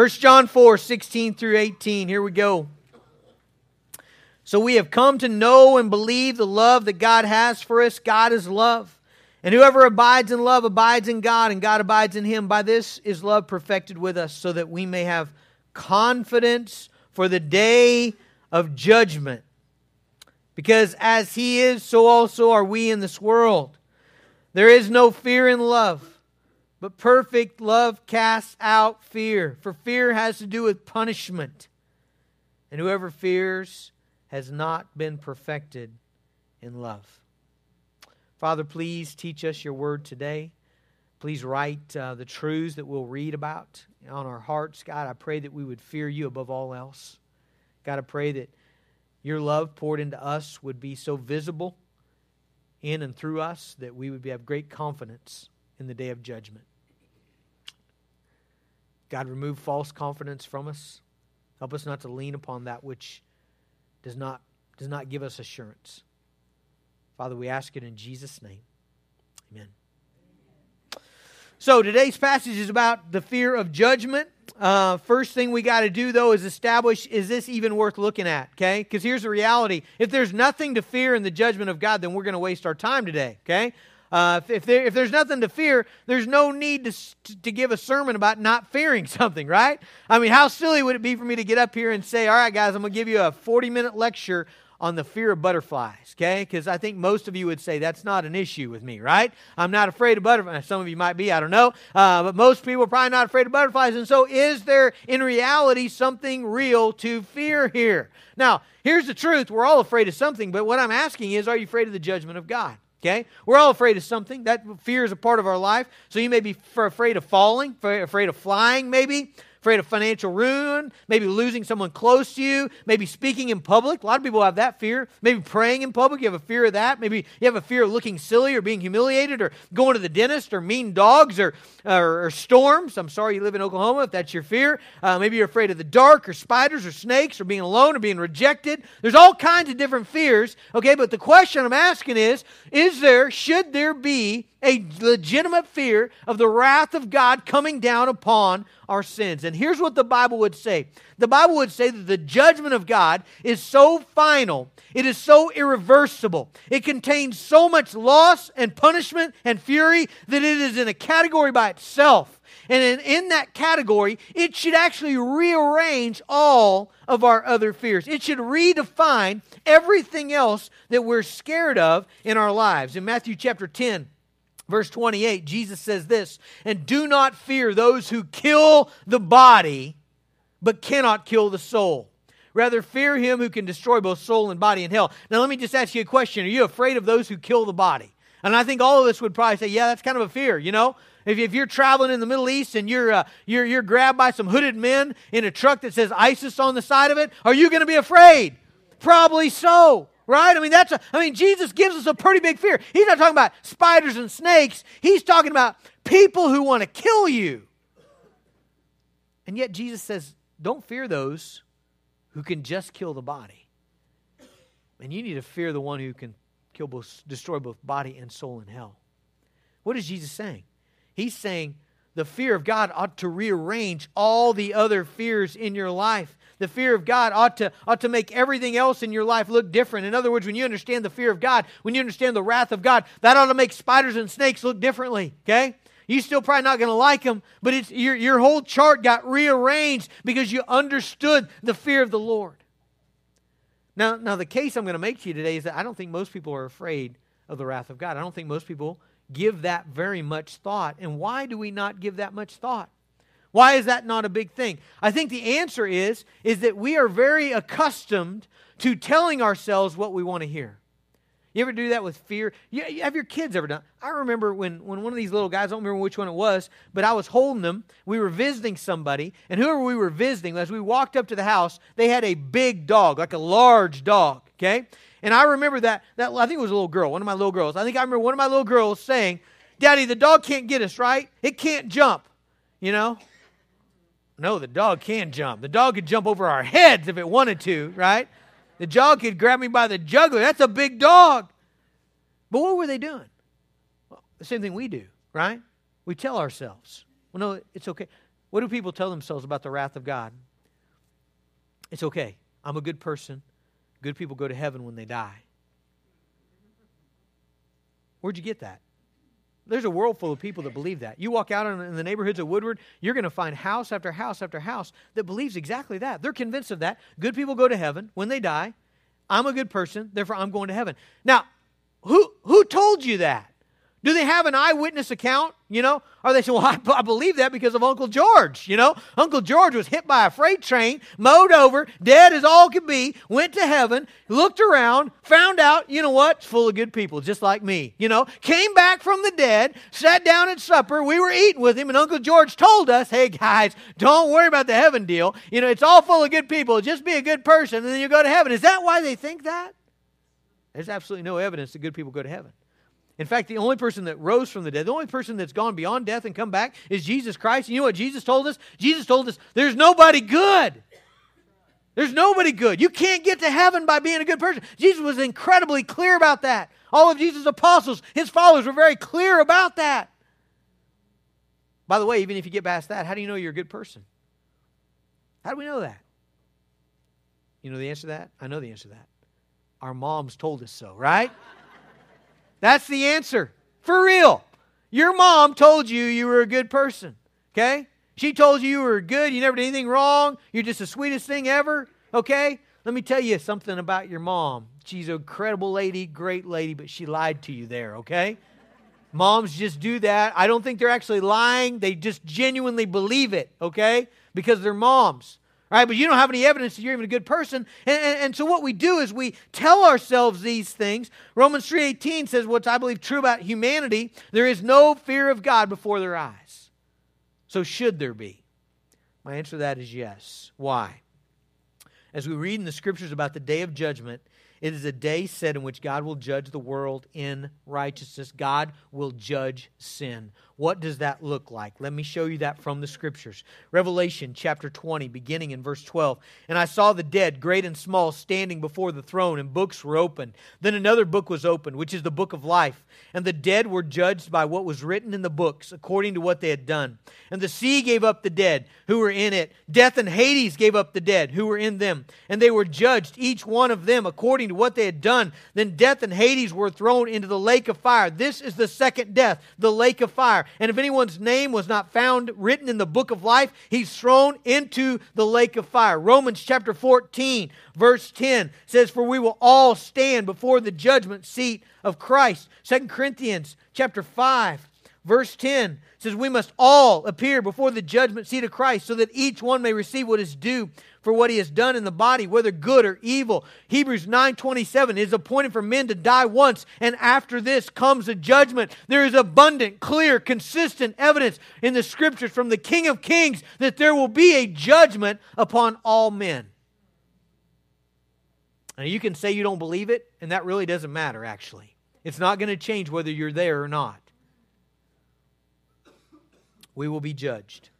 1 John 4 16 through 18. Here we go. So we have come to know and believe the love that God has for us. God is love. And whoever abides in love abides in God, and God abides in him. By this is love perfected with us, so that we may have confidence for the day of judgment. Because as he is, so also are we in this world. There is no fear in love, but perfect love casts out fear. For fear has to do with punishment. And whoever fears has not been perfected in love. Father, please teach us your word today. Please write uh, the truths that we'll read about on our hearts. God, I pray that we would fear you above all else. God, I pray that your love poured into us would be so visible in and through us that we would have great confidence in the day of judgment. God, remove false confidence from us. Help us not to lean upon that which does not, does not give us assurance. Father, we ask it in Jesus' name. Amen. So today's passage is about the fear of judgment. Uh, first thing we got to do, though, is establish is this even worth looking at? Okay? Because here's the reality if there's nothing to fear in the judgment of God, then we're going to waste our time today. Okay? Uh, if, there, if, there's nothing to fear, there's no need to, to give a sermon about not fearing something, right? I mean, how silly would it be for me to get up here and say, all right, guys, I'm going to give you a 40 minute lecture on the fear of butterflies, okay? Because I think most of you would say that's not an issue with me, right? I'm not afraid of butterflies. Some of you might be, I don't know. Uh, but most people are probably not afraid of butterflies. And so, is there in reality something real to fear here? Now, here's the truth we're all afraid of something, but what I'm asking is, are you afraid of the judgment of God? Okay? We're all afraid of something. That fear is a part of our life. So you may be afraid of falling, afraid of flying, maybe afraid of financial ruin, maybe losing someone close to you, maybe speaking in public. A lot of people have that fear. Maybe praying in public, you have a fear of that. Maybe you have a fear of looking silly or being humiliated or going to the dentist or mean dogs or, or, or storms. I'm sorry you live in Oklahoma if that's your fear. Uh, maybe you're afraid of the dark or spiders or snakes or being alone or being rejected. There's all kinds of different fears, okay? But the question I'm asking is, is there, should there be a legitimate fear of the wrath of God coming down upon our sins. And here's what the Bible would say the Bible would say that the judgment of God is so final, it is so irreversible, it contains so much loss and punishment and fury that it is in a category by itself. And in, in, that category, it should actually rearrange all of our other fears. It should redefine everything else that we're scared of in our lives. In Matthew chapter 10, Verse 28, Jesus says this, and do not fear those who kill the body, but cannot kill the soul. Rather, fear him who can destroy both soul and body in hell. Now, let me just ask you a question. Are you afraid of those who kill the body? And I think all of us would probably say, yeah, that's kind of a fear, you know? If, if you're traveling in the Middle East and you're, uh, you're, you're grabbed by some hooded men in a truck that says ISIS on the side of it, are you going to be afraid? Probably so right? I mean, that's a, I mean, Jesus gives us a pretty big fear. He's not talking about spiders and snakes. He's talking about people who want to kill you. And yet Jesus says, don't fear those who can just kill the body. And you need to fear the one who can kill both, destroy both body and soul in hell. What is Jesus saying? He's saying the fear of God ought to rearrange all the other fears in your life the fear of God ought to, ought to make everything else in your life look different. In other words, when you understand the fear of God, when you understand the wrath of God, that ought to make spiders and snakes look differently, okay? You're still probably not going to like them, but it's, your, your whole chart got rearranged because you understood the fear of the Lord. Now, now, the case I'm going to make to you today is that I don't think most people are afraid of the wrath of God. I don't think most people give that very much thought. And why do we not give that much thought? Why is that not a big thing? I think the answer is is that we are very accustomed to telling ourselves what we want to hear. You ever do that with fear? You, have your kids ever done? I remember when, when one of these little guys, I don't remember which one it was, but I was holding them. We were visiting somebody, and whoever we were visiting, as we walked up to the house, they had a big dog, like a large dog, okay? And I remember that, that I think it was a little girl, one of my little girls. I think I remember one of my little girls saying, Daddy, the dog can't get us, right? It can't jump, you know? No, the dog can jump. The dog could jump over our heads if it wanted to, right? The dog could grab me by the jugular. That's a big dog. But what were they doing? Well, the same thing we do, right? We tell ourselves, well, no, it's okay. What do people tell themselves about the wrath of God? It's okay. I'm a good person. Good people go to heaven when they die. Where'd you get that? There's a world full of people that believe that. You walk out in the neighborhoods of Woodward, you're going to find house after house after house that believes exactly that. They're convinced of that. Good people go to heaven when they die. I'm a good person, therefore I'm going to heaven. Now, who who told you that? Do they have an eyewitness account? You know, or they say, "Well, I, I, believe that because of Uncle George." You know, Uncle George was hit by a freight train, mowed over, dead as all could be, went to heaven, looked around, found out, you know what? Full of good people, just like me. You know, came back from the dead, sat down at supper. We were eating with him, and Uncle George told us, "Hey guys, don't worry about the heaven deal. You know, it's all full of good people. Just be a good person, and then you go to heaven." Is that why they think that? There's absolutely no evidence that good people go to heaven. In fact, the only person that rose from the dead, the only person that's gone beyond death and come back is Jesus Christ. And You know what Jesus told us? Jesus told us there's nobody good. There's nobody good. You can't get to heaven by being a good person. Jesus was incredibly clear about that. All of Jesus' apostles, his followers, were very clear about that. By the way, even if you get past that, how do you know you're a good person? How do we know that? You know the answer to that? I know the answer to that. Our moms told us so, right? That's the answer. For real. Your mom told you you were a good person. Okay? She told you you were good, you never did anything wrong, you're just the sweetest thing ever. Okay? Let me tell you something about your mom. She's a credible lady, great lady, but she lied to you there, okay? Moms just do that. I don't think they're actually lying. They just genuinely believe it, okay? Because they're moms. Right, but you don't have any evidence that you're even a good person. And, and, and, so what we do is we tell ourselves these things. Romans 3.18 says what's I believe true about humanity. There is no fear of God before their eyes. So should there be? My answer to that is yes. Why? As we read in the scriptures about the day of judgment, it is a day set in which God will judge the world in righteousness. God will judge sin. What does that look like? Let me show you that from the scriptures. Revelation chapter 20, beginning in verse 12. And I saw the dead, great and small, standing before the throne, and books were opened. Then another book was opened, which is the book of life. And the dead were judged by what was written in the books, according to what they had done. And the sea gave up the dead who were in it. Death and Hades gave up the dead who were in them. And they were judged, each one of them, according to what they had done. Then death and Hades were thrown into the lake of fire. This is the second death, the lake of fire. And if anyone's name was not found written in the book of life, he's thrown into the lake of fire. Romans chapter 14, verse 10 says, For we will all stand before the judgment seat of Christ. Second Corinthians chapter 5, verse 10 says, We must all appear before the judgment seat of Christ so that each one may receive what is due for what he has done in the body, whether good or evil. Hebrews 9:27 is appointed for men to die once, and after this comes a judgment. There is abundant, clear, consistent evidence in the scriptures from the King of Kings that there will be a judgment upon all men. Now you can say you don't believe it, and that really doesn't matter actually. It's not going to change whether you're there or not. We will be judged.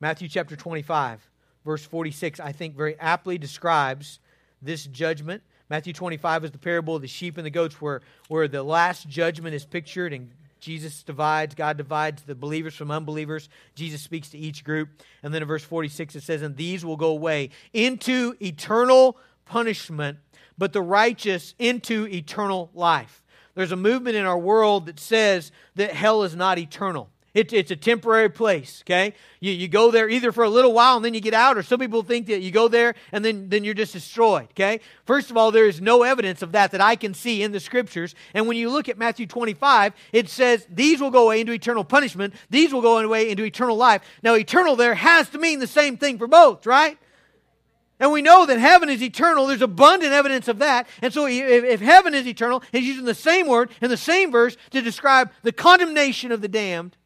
Matthew chapter 25 verse 46, I think very aptly describes this judgment. Matthew 25 is the parable of the sheep and the goats, where, where the last judgment is pictured and Jesus divides, God divides the believers from unbelievers. Jesus speaks to each group. And then in verse 46, it says, And these will go away into eternal punishment, but the righteous into eternal life. There's a movement in our world that says that hell is not eternal. It, it's a temporary place, okay? You, you go there either for a little while and then you get out, or some people think that you go there and then, then you're just destroyed, okay? First of all, there is no evidence of that that I can see in the scriptures. And when you look at Matthew 25, it says, These will go away into eternal punishment, these will go away into eternal life. Now, eternal there has to mean the same thing for both, right? And we know that heaven is eternal. There's abundant evidence of that. And so, if, if, heaven is eternal, he's using the same word in the same verse to describe the condemnation of the damned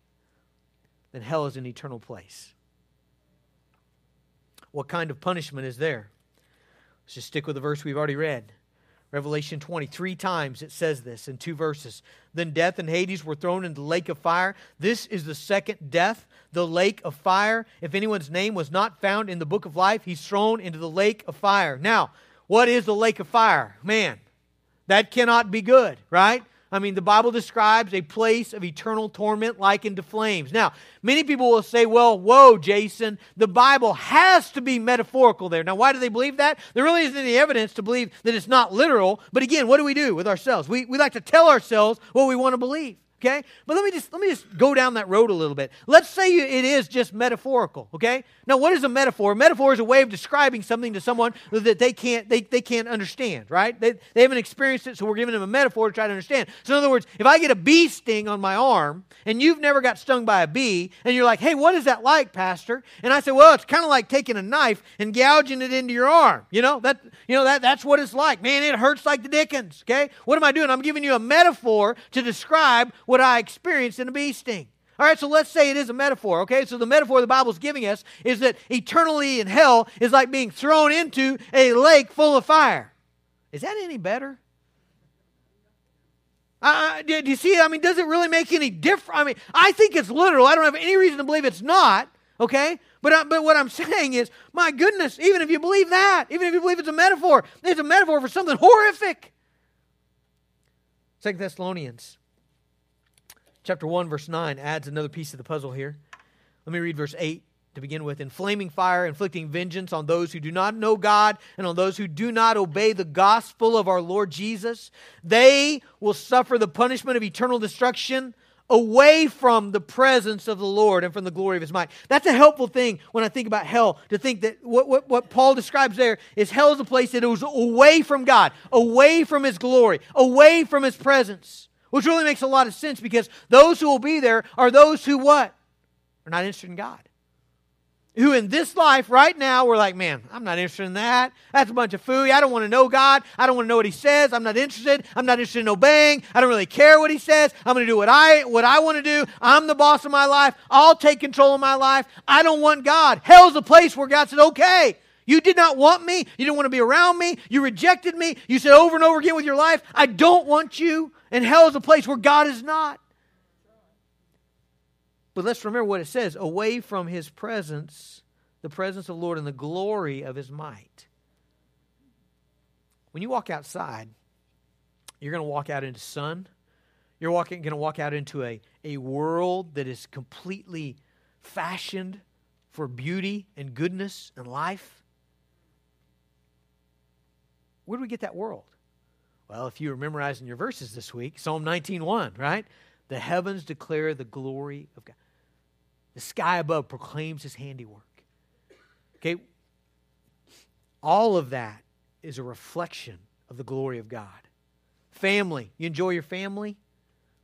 then hell is an eternal place. What kind of punishment is there? Let's just stick with the verse we've already read. Revelation 20, three times it says this in two verses. Then death and Hades were thrown into the lake of fire. This is the second death, the lake of fire. If anyone's name was not found in the book of life, he's thrown into the lake of fire. Now, what is the lake of fire? Man, that cannot be good, right? I mean, the Bible describes a place of eternal torment likened to flames. Now, many people will say, well, whoa, Jason, the Bible has to be metaphorical there. Now, why do they believe that? There really isn't any evidence to believe that it's not literal. But again, what do we do with ourselves? We, we like to tell ourselves what we want to believe. Okay? But let me just let me just go down that road a little bit. Let's say it is just metaphorical, okay? Now, what is a metaphor? A metaphor is a way of describing something to someone that they can't they, they can't understand, right? They, they haven't experienced it, so we're giving them a metaphor to try to understand. So in other words, if I get a bee sting on my arm and you've never got stung by a bee, and you're like, "Hey, what is that like, pastor?" And I say, "Well, it's kind of like taking a knife and gouging it into your arm. You know, that you know that that's what it's like. Man, it hurts like the dickens, okay? What am I doing? I'm giving you a metaphor to describe what I experienced in a bee sting. All right, so let's say it is a metaphor, okay? So the metaphor the Bible's giving us is that eternally in hell is like being thrown into a lake full of fire. Is that any better? Uh, do, you see? I mean, does it really make any difference? I mean, I think it's literal. I don't have any reason to believe it's not, okay? But, uh, but what I'm saying is, my goodness, even if you believe that, even if you believe it's a metaphor, it's a metaphor for something horrific. Second Thessalonians chapter 1, verse 9 adds another piece of the puzzle here. Let me read verse 8 to begin with. In flaming fire, inflicting vengeance on those who do not know God and on those who do not obey the gospel of our Lord Jesus, they will suffer the punishment of eternal destruction away from the presence of the Lord and from the glory of his might. That's a helpful thing when I think about hell, to think that what, what, what Paul describes there is hell is a place that is away from God, away from his glory, away from his presence. Which really makes a lot of sense because those who will be there are those who what? Are not interested in God. Who in this life right now we're like, man, I'm not interested in that. That's a bunch of fooey. I don't want to know God. I don't want to know what He says. I'm not interested. I'm not interested in obeying. I don't really care what He says. I'm going to do what I what I want to do. I'm the boss of my life. I'll take control of my life. I don't want God. Hell's a place where God said, okay, you did not want me. You didn't want to be around me. You rejected me. You said over and over again with your life, I don't want you. And hell is a place where God is not. But let's remember what it says away from his presence, the presence of the Lord and the glory of his might. When you walk outside, you're going to walk out into sun. You're walking, going to walk out into a, a world that is completely fashioned for beauty and goodness and life. Where do we get that world? Well, if you were memorizing your verses this week, Psalm 19:1, right? The heavens declare the glory of God. The sky above proclaims his handiwork. Okay? All of that is a reflection of the glory of God. Family, you enjoy your family?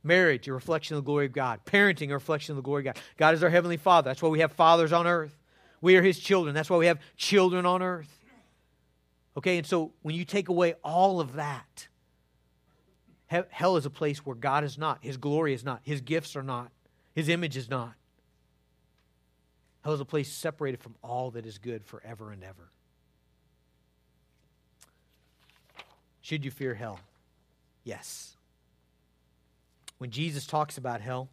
Marriage, a reflection of the glory of God. Parenting, a reflection of the glory of God. God is our heavenly Father. That's why we have fathers on earth. We are his children. That's why we have children on earth. Okay, and so when you take away all of that, hell is a place where God is not, His glory is not, His gifts are not, His image is not. Hell is a place separated from all that is good forever and ever. Should you fear hell? Yes. When Jesus talks about hell,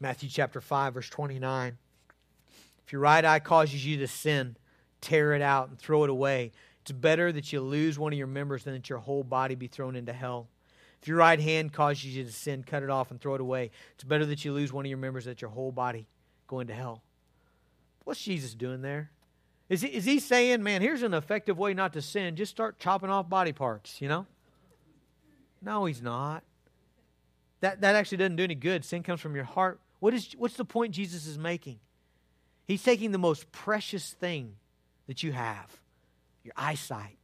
Matthew chapter 5, verse 29, if your right eye causes you to sin, tear it out and throw it away. It's better that you lose one of your members than that your whole body be thrown into hell. If your right hand causes you to sin, cut it off and throw it away. It's better that you lose one of your members than that your whole body go into hell. What's Jesus doing there? Is he, is he saying, man, here's an effective way not to sin? Just start chopping off body parts, you know? No, he's not. That, that actually doesn't do any good. Sin comes from your heart. What is, what's the point Jesus is making? He's taking the most precious thing that you have your eyesight,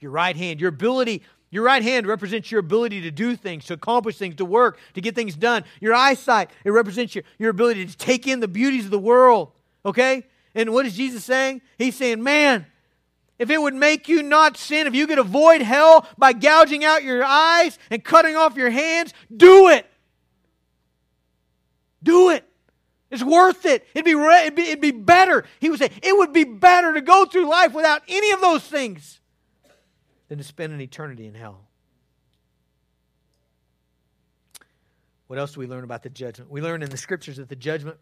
your right hand, your ability. Your right hand represents your ability to do things, to accomplish things, to work, to get things done. Your eyesight, it represents your, your ability to take in the beauties of the world. Okay? And what is Jesus saying? He's saying, man, if it would make you not sin, if you could avoid hell by gouging out your eyes and cutting off your hands, do it. Do it. It's worth it. It'd be, it'd be, it'd be better. He would say, it would be better to go through life without any of those things than to spend an eternity in hell. What else do we learn about the judgment? We learn in the scriptures that the judgment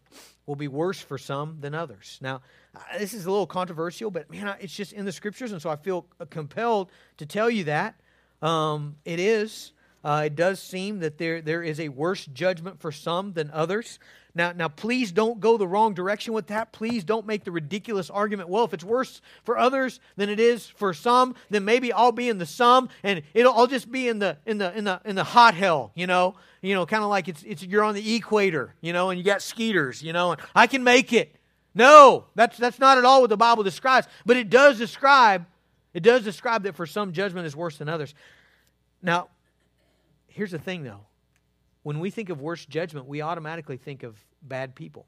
will be worse for some than others. Now, uh, this is a little controversial, but man, it's just in the scriptures, and so I feel compelled to tell you that. um, it is. Uh, it does seem that there, there is a worse judgment for some than others. Now, now, please don't go the wrong direction with that. Please don't make the ridiculous argument. Well, if it's worse for others than it is for some, then maybe I'll be in the sum, and it'll I'll just be in the in the in the in the hot hell. You know, you know, kind of like it's it's you're on the equator. You know, and you got skeeters. You know, and I can make it. No, that's that's not at all what the Bible describes. But it does describe it does describe that for some judgment is worse than others. Now, here's the thing though. When we think of worse judgment, we automatically think of bad people.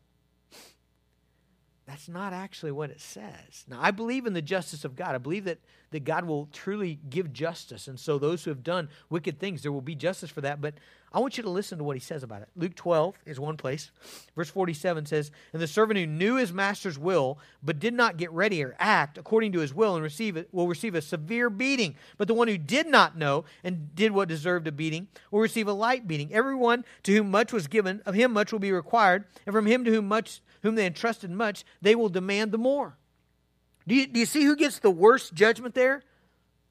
That's not actually what it says. Now, I believe in the justice of God. I believe that, that God will truly give justice. And so, those who have done wicked things, there will be justice for that. But I want you to listen to what he says about it. Luke 12 is one place. Verse 47 says, And the servant who knew his master's will, but did not get ready or act according to his will, and receive it, will receive a severe beating. But the one who did not know and did what deserved a beating will receive a light beating. Everyone to whom much was given, of him much will be required, and from him to whom much whom they entrusted much, they will demand the more. Do you, do you see who gets the worst judgment there?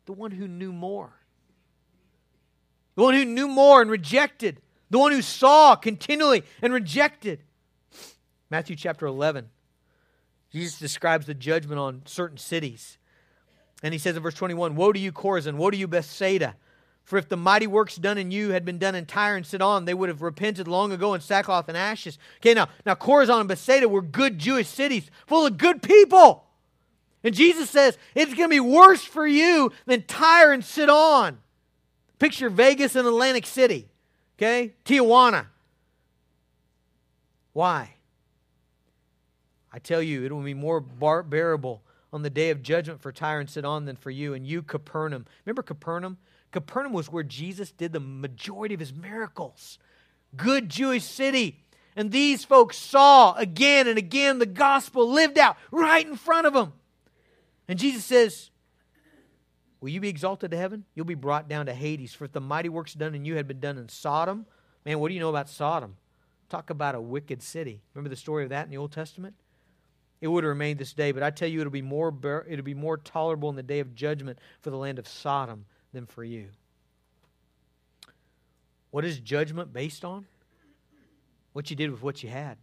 The one who knew more. The one who knew more and rejected. The one who saw continually and rejected. Matthew chapter 11. Jesus describes the judgment on certain cities. And he says in verse 21 Woe to you, Chorazin! Woe to you, Bethsaida! For if the mighty works done in you had been done in Tyre and Sidon, they would have repented long ago in sackcloth and ashes. Okay, now, now Chorazin and Bethsaida were good Jewish cities, full of good people. And Jesus says it's going to be worse for you than Tyre and Sidon. Picture Vegas and Atlantic City, okay? Tijuana. Why? I tell you, it will be more bar- bearable on the day of judgment for Tyre and Sidon than for you. And you, Capernaum. Remember Capernaum? Capernaum was where Jesus did the majority of his miracles. Good Jewish city. And these folks saw again and again the gospel lived out right in front of them. And Jesus says, Will you be exalted to heaven? You'll be brought down to Hades. For if the mighty works done in you had been done in Sodom, man, what do you know about Sodom? Talk about a wicked city. Remember the story of that in the Old Testament? It would have remained this day, but I tell you, it'll be more it'll be more tolerable in the day of judgment for the land of Sodom than for you. What is judgment based on? What you did with what you had.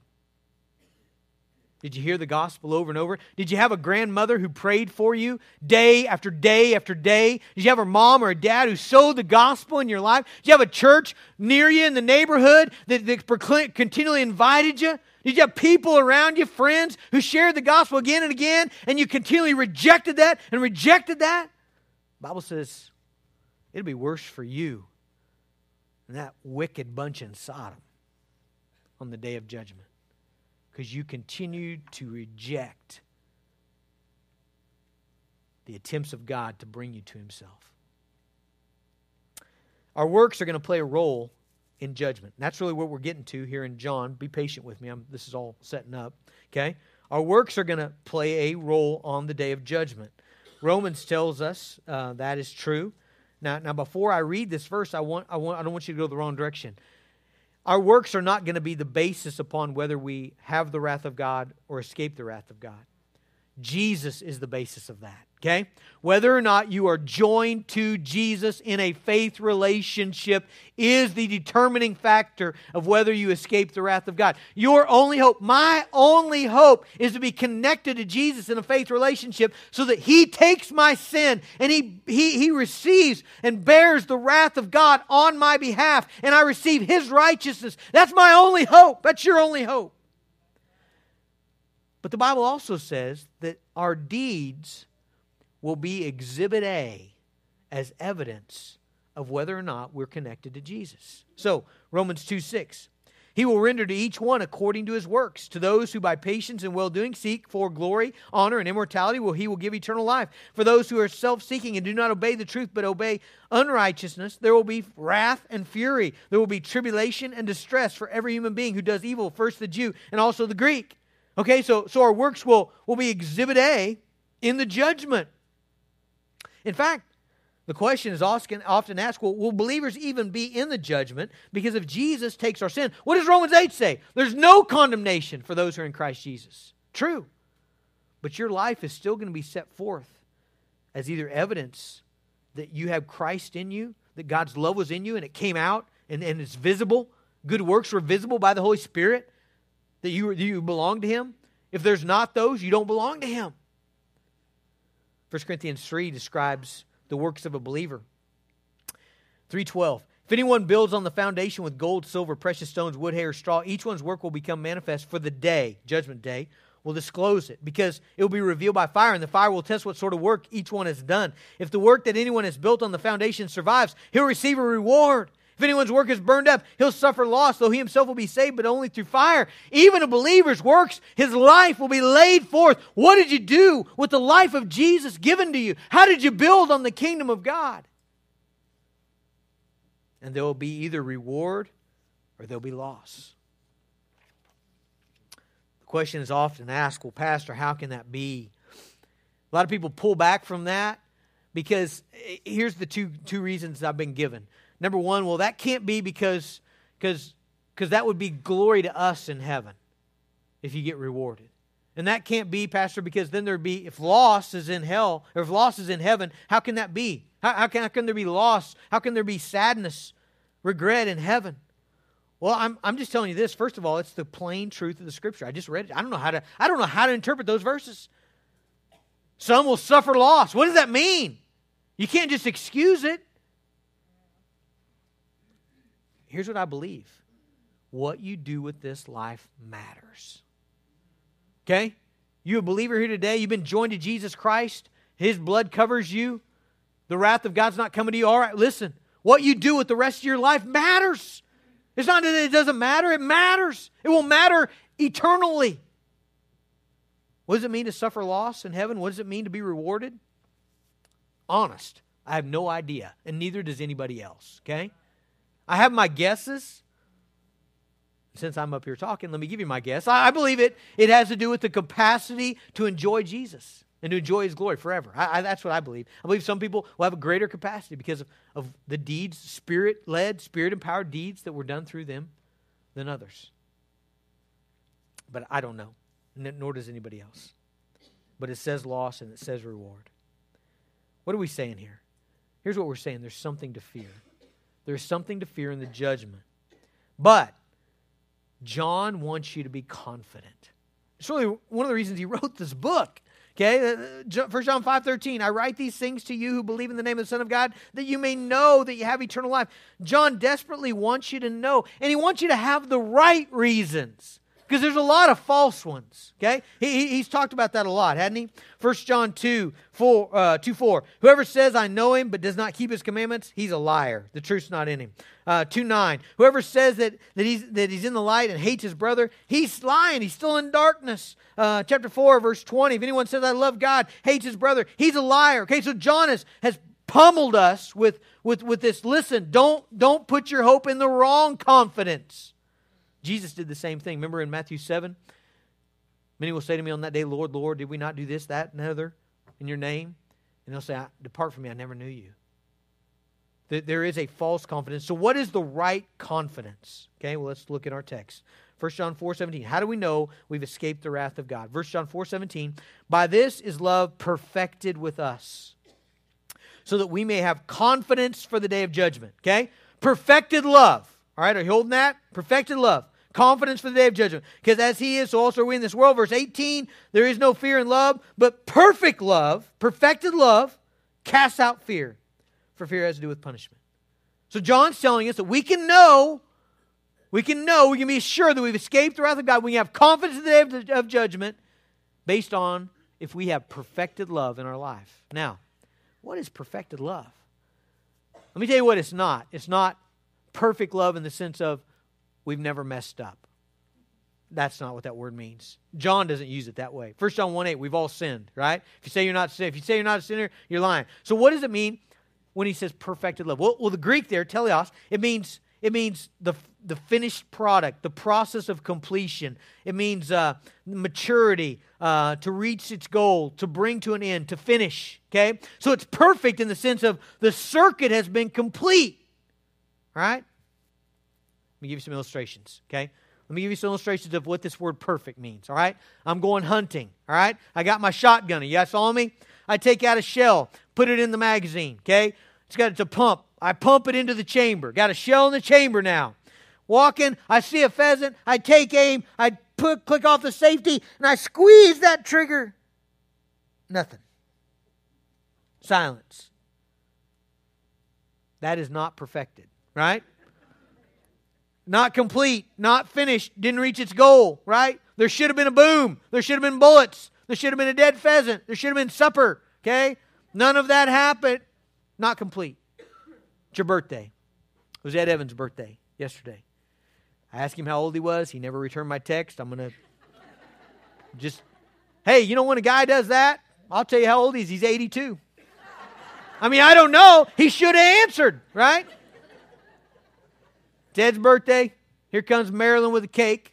Did you hear the gospel over and over? Did you have a grandmother who prayed for you day after day after day? Did you have a mom or a dad who sowed the gospel in your life? Did you have a church near you in the neighborhood that, that continually invited you? Did you have people around you, friends, who shared the gospel again and again, and you continually rejected that and rejected that? The Bible says It'll be worse for you than that wicked bunch in Sodom on the day of judgment because you continued to reject the attempts of God to bring you to Himself. Our works are going to play a role in judgment. that's really what we're getting to here in John. Be patient with me. I'm, this is all setting up. Okay? Our works are going to play a role on the day of judgment. Romans tells us uh, that is true. Now, now before I read this verse, I, want, I, want, I don't want you to go the wrong direction. Our works are not going to be the basis upon whether we have the wrath of God or escape the wrath of God. Jesus is the basis of that. Okay? Whether or not you are joined to Jesus in a faith relationship is the determining factor of whether you escape the wrath of God. Your only hope, my only hope, is to be connected to Jesus in a faith relationship so that He takes my sin and He, he, he receives and bears the wrath of God on my behalf and I receive His righteousness. That's my only hope. That's your only hope. But the Bible also says that our deeds will be exhibit A as evidence of whether or not we're connected to Jesus. So, Romans 2 6. He will render to each one according to his works. To those who by patience and well doing seek for glory, honor, and immortality, will he will give eternal life. For those who are self seeking and do not obey the truth but obey unrighteousness, there will be wrath and fury. There will be tribulation and distress for every human being who does evil, first the Jew and also the Greek. Okay, so, so our works will, will be exhibit A in the judgment. In fact, the question is often asked well, will believers even be in the judgment? Because if Jesus takes our sin, what does Romans 8 say? There's no condemnation for those who are in Christ Jesus. True. But your life is still going to be set forth as either evidence that you have Christ in you, that God's love was in you and it came out and, and it's visible, good works were visible by the Holy Spirit, that you, you belong to Him. If there's not those, you don't belong to Him. 1 Corinthians 3 describes the works of a believer. 312. If anyone builds on the foundation with gold, silver, precious stones, wood, hay, or straw, each one's work will become manifest for the day, judgment day, will disclose it because it will be revealed by fire, and the fire will test what sort of work each one has done. If the work that anyone has built on the foundation survives, he'll receive a reward. If anyone's work is burned up, he'll suffer loss, though he himself will be saved, but only through fire. Even a believer's works, his life will be laid forth. What did you do with the life of Jesus given to you? How did you build on the kingdom of God? and there will be either reward or there'll be loss. The question is often asked well, Pastor, how can that be? A lot of people pull back from that because eh, here's the two, two reasons I've been given. Number one, well, that can't be because because because that would be glory to us in heaven if you get rewarded. And that can't be, Pastor, because then there'd be, if loss is in hell, or if loss is in heaven, how can that be? How, how, can, how can there be loss? How can there be sadness, regret in heaven? Well, I'm, I'm just telling you this. First of all, it's the plain truth of the scripture. I just read it. I don't know how to, I don't know how to interpret those verses. Some will suffer loss. What does that mean? You can't just excuse it. Here's what I believe what you do with this life matters. Okay? You a believer here today, you've been joined to Jesus Christ, His blood covers you. The wrath of God's not coming to you. All right, listen. What you do with the rest of your life matters. It's not that it doesn't matter, it matters. It will matter eternally. What does it mean to suffer loss in heaven? What does it mean to be rewarded? Honest. I have no idea, and neither does anybody else, okay? I have my guesses since I'm up here talking, let me give you my guess. I, I, believe it, it has to do with the capacity to enjoy Jesus and to enjoy his glory forever. I, I, that's what I believe. I believe some people will have a greater capacity because of, of the deeds, spirit led, spirit empowered deeds that were done through them than others. But I don't know, nor does anybody else. But it says loss and it says reward. What are we saying here? Here's what we're saying there's something to fear. There's something to fear in the judgment. But John wants you to be confident. It's really one of the reasons he wrote this book. Okay, uh, uh, First John 5 13, I write these things to you who believe in the name of the Son of God, that you may know that you have eternal life. John desperately wants you to know, and he wants you to have the right reasons. Because there's a lot of false ones. Okay? He, he's talked about that a lot, hadn't he? 1 John 2 4, uh, 2 4. Whoever says, I know him, but does not keep his commandments, he's a liar. The truth's not in him. Uh, 2 9. Whoever says that, that, he's, that he's in the light and hates his brother, he's lying. He's still in darkness. Uh, chapter 4, verse 20. If anyone says, I love God, hates his brother, he's a liar. Okay, so John has, has pummeled us with, with, with this. Listen, don't, don't put your hope in the wrong confidence. Jesus did the same thing. Remember in Matthew 7? Many will say to me on that day, Lord, Lord, did we not do this, that, and other in your name? And they'll say, Depart from me, I never knew you. There is a false confidence. So, what is the right confidence? Okay, well, let's look at our text. 1 John 4 17. How do we know we've escaped the wrath of God? 1 John 4 17. By this is love perfected with us, so that we may have confidence for the day of judgment. Okay? Perfected love. All right, are you holding that? Perfected love confidence for the day of judgment. Because as he is, so also are we in this world. Verse 18, there is no fear in love, but perfect love, perfected love, casts out fear. For fear has to do with punishment. So John's telling us that we can know, we can know, we can be sure that we've escaped the wrath of God. We can have confidence in the day of, of judgment based on if we have perfected love in our life. Now, what is perfected love? Let me tell you what it's not. It's not perfect love in the sense of we've never messed up. That's not what that word means. John doesn't use it that way. 1 John 1 8, we've all sinned, right? If you say you're not if you say you're not a sinner, you're lying. So what does it mean when he says perfected love? Well, well the Greek there, teleos, it means it means the the finished product, the process of completion. It means uh, maturity, uh, to reach its goal, to bring to an end, to finish. Okay, so it's perfect in the sense of the circuit has been complete. Right? Let me give you some illustrations, okay? Let me give you some illustrations of what this word perfect means, all right? I'm going hunting, all right? I got my shotgun. You guys follow me? I take out a shell, put it in the magazine, okay? It's got it's a pump. I pump it into the chamber. Got a shell in the chamber now. Walking, I see a pheasant. I take aim. I put click off the safety, and I squeeze that trigger. Nothing. Silence. That is not perfected, right? Not complete, not finished, didn't reach its goal, right? There should have been a boom. There should have been bullets. There should have been a dead pheasant. There should have been supper, okay? None of that happened. Not complete. It's your birthday. It was Ed Evans' birthday yesterday. I asked him how old he was. He never returned my text. I'm going to just, hey, you know when a guy does that? I'll tell you how old he is. He's 82. I mean, I don't know. He should have answered, right? Ted's birthday. Here comes Marilyn with a cake.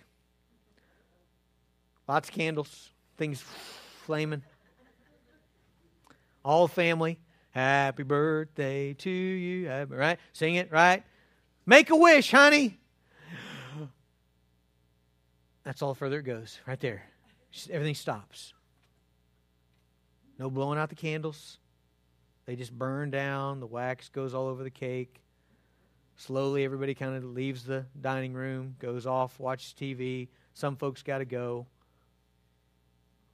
Lots of candles, things flaming. All family. Happy birthday to you. Right? Sing it, right? Make a wish, honey. That's all further it goes, right there. Everything stops. No blowing out the candles. They just burn down. The wax goes all over the cake. Slowly, everybody kind of leaves the dining room, goes off, watches TV. Some folks got to go.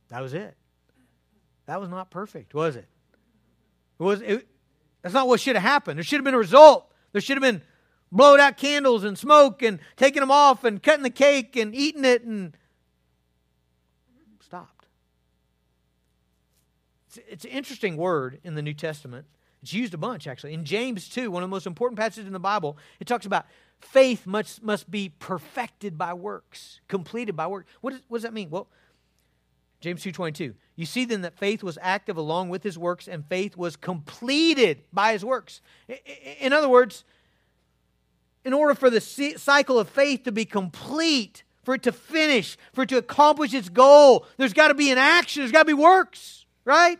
That was it. That was not perfect, was it? It was. It, that's not what should have happened. There should have been a result. There should have been blowed out candles and smoke and taking them off and cutting the cake and eating it and stopped. It's, it's an interesting word in the New Testament. It's used a bunch, actually. In James 2, one of the most important passages in the Bible, it talks about faith must, must be perfected by works, completed by work. What, does that mean? Well, James 2.22. You see then that faith was active along with his works, and faith was completed by his works. In other words, in order for the cycle of faith to be complete, for it to finish, for it to accomplish its goal, there's got to be an action, there's got to be works, right?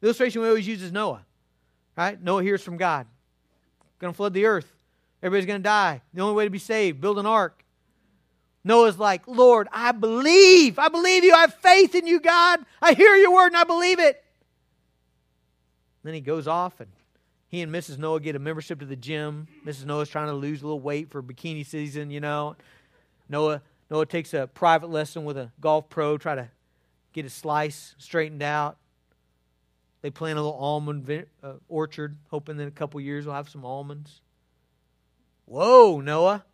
The illustration we always use is Noah. Right? Noah hears from God. Going to flood the earth. Everybody's going to die. The only way to be saved, build an ark. Noah's like, Lord, I believe. I believe you. I have faith in you, God. I hear your word and I believe it. Then he goes off and he and Mrs. Noah get a membership to the gym. Mrs. Noah's trying to lose a little weight for bikini season, you know. Noah Noah takes a private lesson with a golf pro, try to get his slice straightened out. They plant a little almond uh, orchard, hoping that in a couple years we'll have some almonds. Whoa, Noah.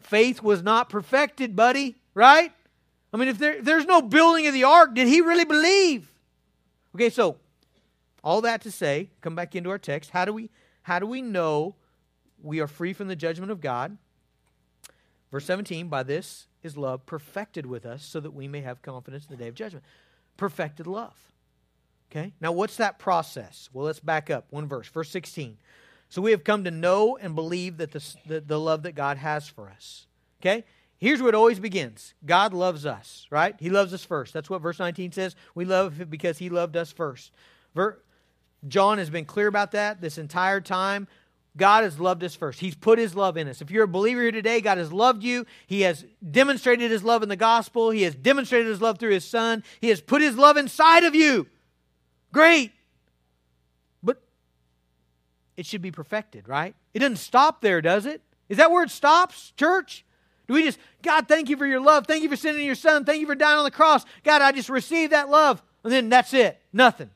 Faith was not perfected, buddy, right? I mean, if, there, there's no building of the ark, did he really believe? Okay, so all that to say, come back into our text. How do we how do we know we are free from the judgment of God? Verse 17, by this is love perfected with us so that we may have confidence in the day of judgment. Perfected love. Okay? Now, what's that process? Well, let's back up one verse, verse 16. So we have come to know and believe that the, the, the love that God has for us. Okay? Here's where it always begins God loves us, right? He loves us first. That's what verse 19 says. We love him because he loved us first. Ver, John has been clear about that this entire time. God has loved us first. He's put his love in us. If you're a believer here today, God has loved you. He has demonstrated his love in the gospel. He has demonstrated his love through his son. He has put his love inside of you. Great. But it should be perfected, right? It doesn't stop there, does it? Is that where it stops, church? Do we just, God, thank you for your love. Thank you for sending your son. Thank you for dying on the cross. God, I just received that love. And then that's it. Nothing.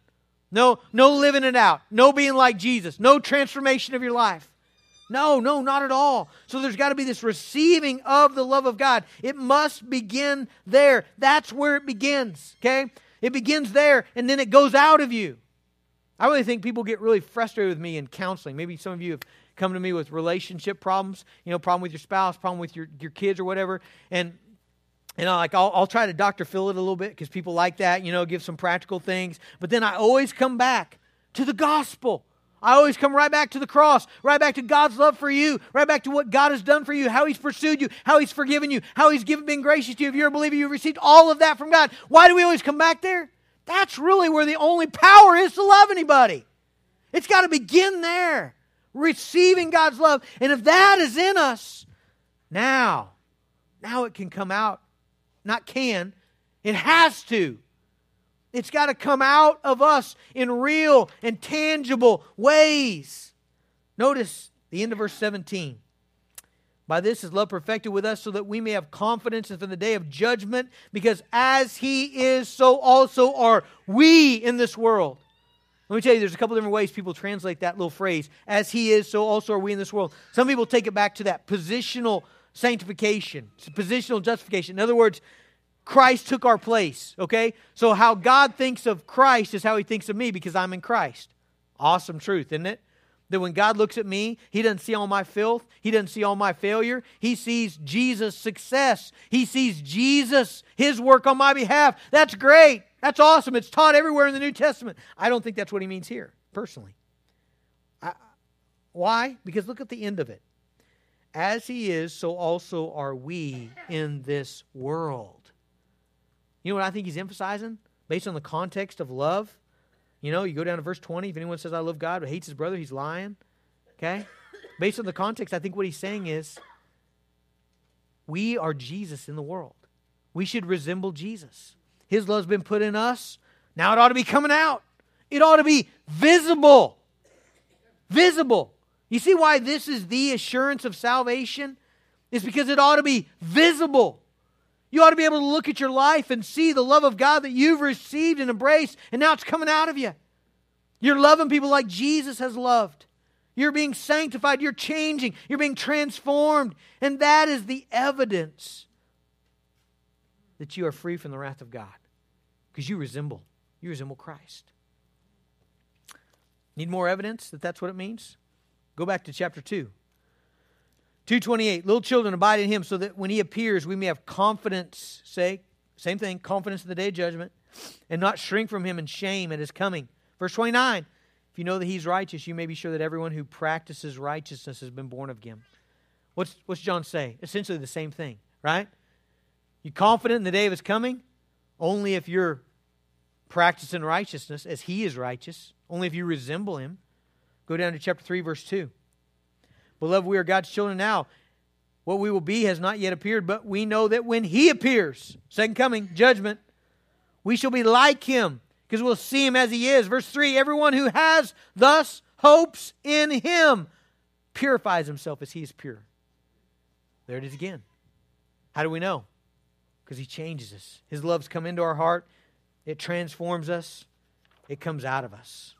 No, no living it out. No being like Jesus. No transformation of your life. No, no, not at all. So there's got to be this receiving of the love of God. It must begin there. That's where it begins, okay? It begins there and then it goes out of you. I really think people get really frustrated with me in counseling. Maybe some of you have come to me with relationship problems, you know, problem with your spouse, problem with your, your kids or whatever. And and I like I'll, I'll try to Dr. Phil it a little bit because people like that, you know, give some practical things. But then I always come back to the gospel. I always come right back to the cross, right back to God's love for you, right back to what God has done for you, how He's pursued you, how He's forgiven you, how He's given, been gracious to you. If you're a believer, you've received all of that from God. Why do we always come back there? That's really where the only power is to love anybody. It's got to begin there, receiving God's love. And if that is in us, now, now it can come out. Not can, it has to. It's got to come out of us in real and tangible ways. Notice the end of verse 17. By this is love perfected with us, so that we may have confidence in the day of judgment, because as he is, so also are we in this world. Let me tell you, there's a couple different ways people translate that little phrase. As he is, so also are we in this world. Some people take it back to that positional sanctification, positional justification. In other words, Christ took our place, okay? So, how God thinks of Christ is how he thinks of me because I'm in Christ. Awesome truth, isn't it? That when God looks at me, He doesn't see all my filth, He doesn't see all my failure. He sees Jesus' success, He sees Jesus, His work on my behalf. That's great. That's awesome. It's taught everywhere in the New Testament. I don't think that's what He means here, personally. I, why? Because look at the end of it. As He is, so also are we in this world. You know what I think he's emphasizing based on the context of love? You know, you go down to verse 20. If anyone says, I love God, but hates his brother, he's lying. Okay? Based on the context, I think what he's saying is we are Jesus in the world. We should resemble Jesus. His love's been put in us. Now it ought to be coming out, it ought to be visible. Visible. You see why this is the assurance of salvation? It's because it ought to be visible. You ought to be able to look at your life and see the love of God that you've received and embraced, and now it's coming out of you. You're loving people like Jesus has loved. You're being sanctified. You're changing. You're being transformed. And that is the evidence that you are free from the wrath of God because you resemble. You resemble Christ. Need more evidence that that's what it means? Go back to chapter 2. 228 little children abide in him so that when he appears we may have confidence say same thing confidence in the day of judgment and not shrink from him in shame at his coming. Verse 29 if you know that he's righteous you may be sure that everyone who practices righteousness has been born of him. What's, what's john say? Essentially the same thing right? You confident in the day of his coming? Only if you're practicing righteousness as he is righteous only if you resemble him. Go down to chapter 3 verse 2 Beloved, we are God's children now. What we will be has not yet appeared, but we know that when He appears, second coming, judgment, we shall be like Him because we'll see Him as He is. Verse 3 Everyone who has thus hopes in Him purifies himself as He is pure. There it is again. How do we know? Because He changes us. His love's come into our heart, it transforms us, it comes out of us.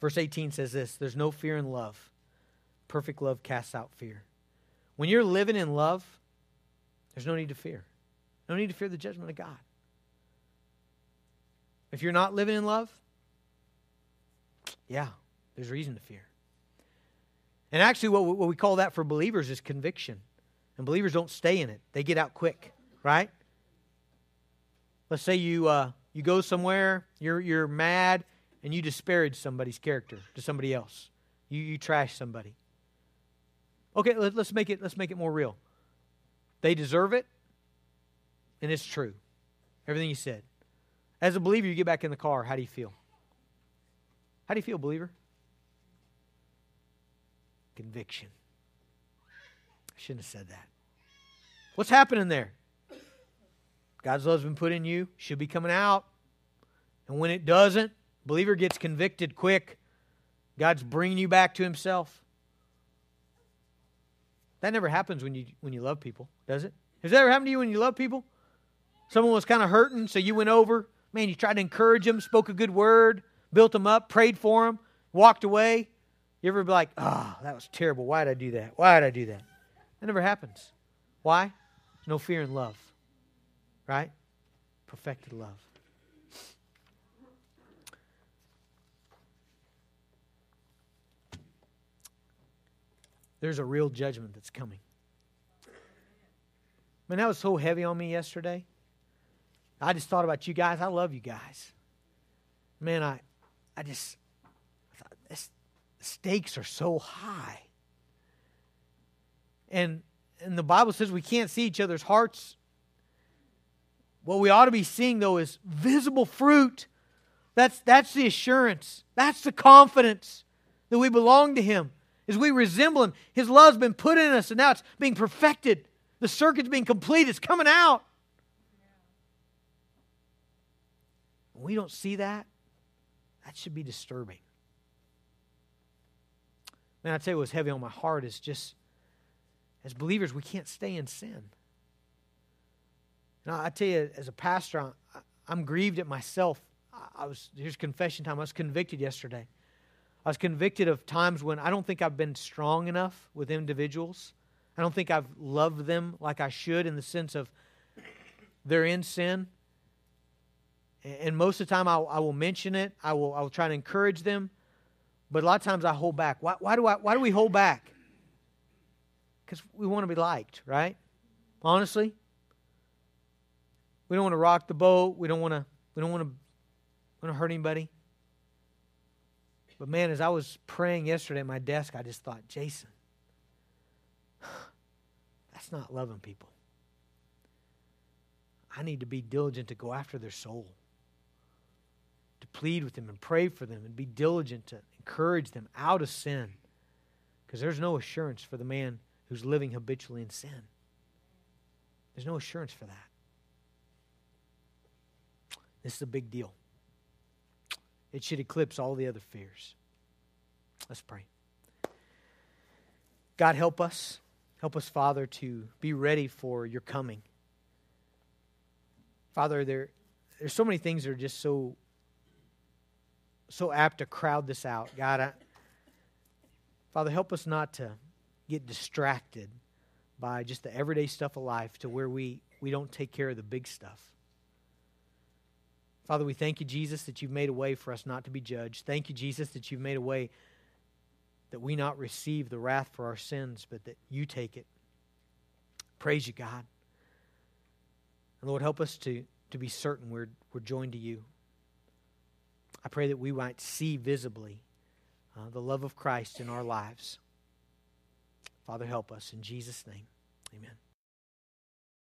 Verse 18 says this There's no fear in love. Perfect love casts out fear. When you're living in love, there's no need to fear. No need to fear the judgment of God. If you're not living in love, yeah, there's reason to fear. And actually, what what we call that for believers is conviction. And believers don't stay in it, they get out quick, right? Let's say you, uh, you go somewhere, you're, you're mad, and you disparage somebody's character to somebody else. You, you trash somebody. Okay, let, let's make it let's make it more real. They deserve it, and it's true. Everything you said. As a believer, you get back in the car. How do you feel? How do you feel, believer? Conviction. I shouldn't have said that. What's happening there? God's love's been put in you, should be coming out. And when it doesn't, Believer gets convicted quick. God's bringing you back to himself. That never happens when you when you love people, does it? Has that ever happened to you when you love people? Someone was kind of hurting, so you went over. Man, you tried to encourage them, spoke a good word, built them up, prayed for them, walked away. You ever be like, oh, that was terrible. Why did I do that? Why did I do that? That never happens. Why? No fear in love. Right? Perfected love. There's a real judgment that's coming. Man, that was so heavy on me yesterday. I just thought about you guys. I love you guys. Man, I, I just I thought this, the stakes are so high. And and the Bible says we can't see each other's hearts. What we ought to be seeing though is visible fruit. That's that's the assurance. That's the confidence that we belong to him as we resemble Him. His love's been put in us, and now it's being perfected. The circuit's being complete, it's coming out. When we don't see that, that should be disturbing. Man, I tell you what's heavy on my heart is just as believers, we can't stay in sin. Now, I tell you, as a pastor, I, I'm grieved at myself. I was here's confession time. I was convicted yesterday. I was convicted of times when I don't think I've been strong enough with individuals. I don't think I've loved them like I should in the sense of they're in sin. And most of the time, I, I will mention it. I will, I will try to encourage them. But a lot of times, I hold back. Why, why do, I, why do we hold back? Because we want to be liked, right? Honestly, we don't want to rock the boat. We don't want to. We don't want to. We Want to hurt anybody. But man, as I was praying yesterday at my desk, I just thought, Jason, that's not loving people. I need to be diligent to go after their soul, to plead with them and pray for them, and be diligent to encourage them out of sin. Because there's no assurance for the man who's living habitually in sin. There's no assurance for that. This is a big deal. It should eclipse all the other fears. Let's pray. God, help us. Help us, Father, to be ready for your coming. Father, there, there's so many things that are just so so apt to crowd this out. God, I, Father, help us not to get distracted by just the everyday stuff of life to where we, we don't take care of the big stuff. Father, we thank you, Jesus, that you've made a way for us not to be judged. Thank you, Jesus, that you've made a way that we not receive the wrath for our sins, but that you take it. Praise you, God. And Lord, help us to, to be certain we're, we're joined to you. I pray that we might see visibly uh, the love of Christ in our lives. Father, help us. In Jesus' name, amen.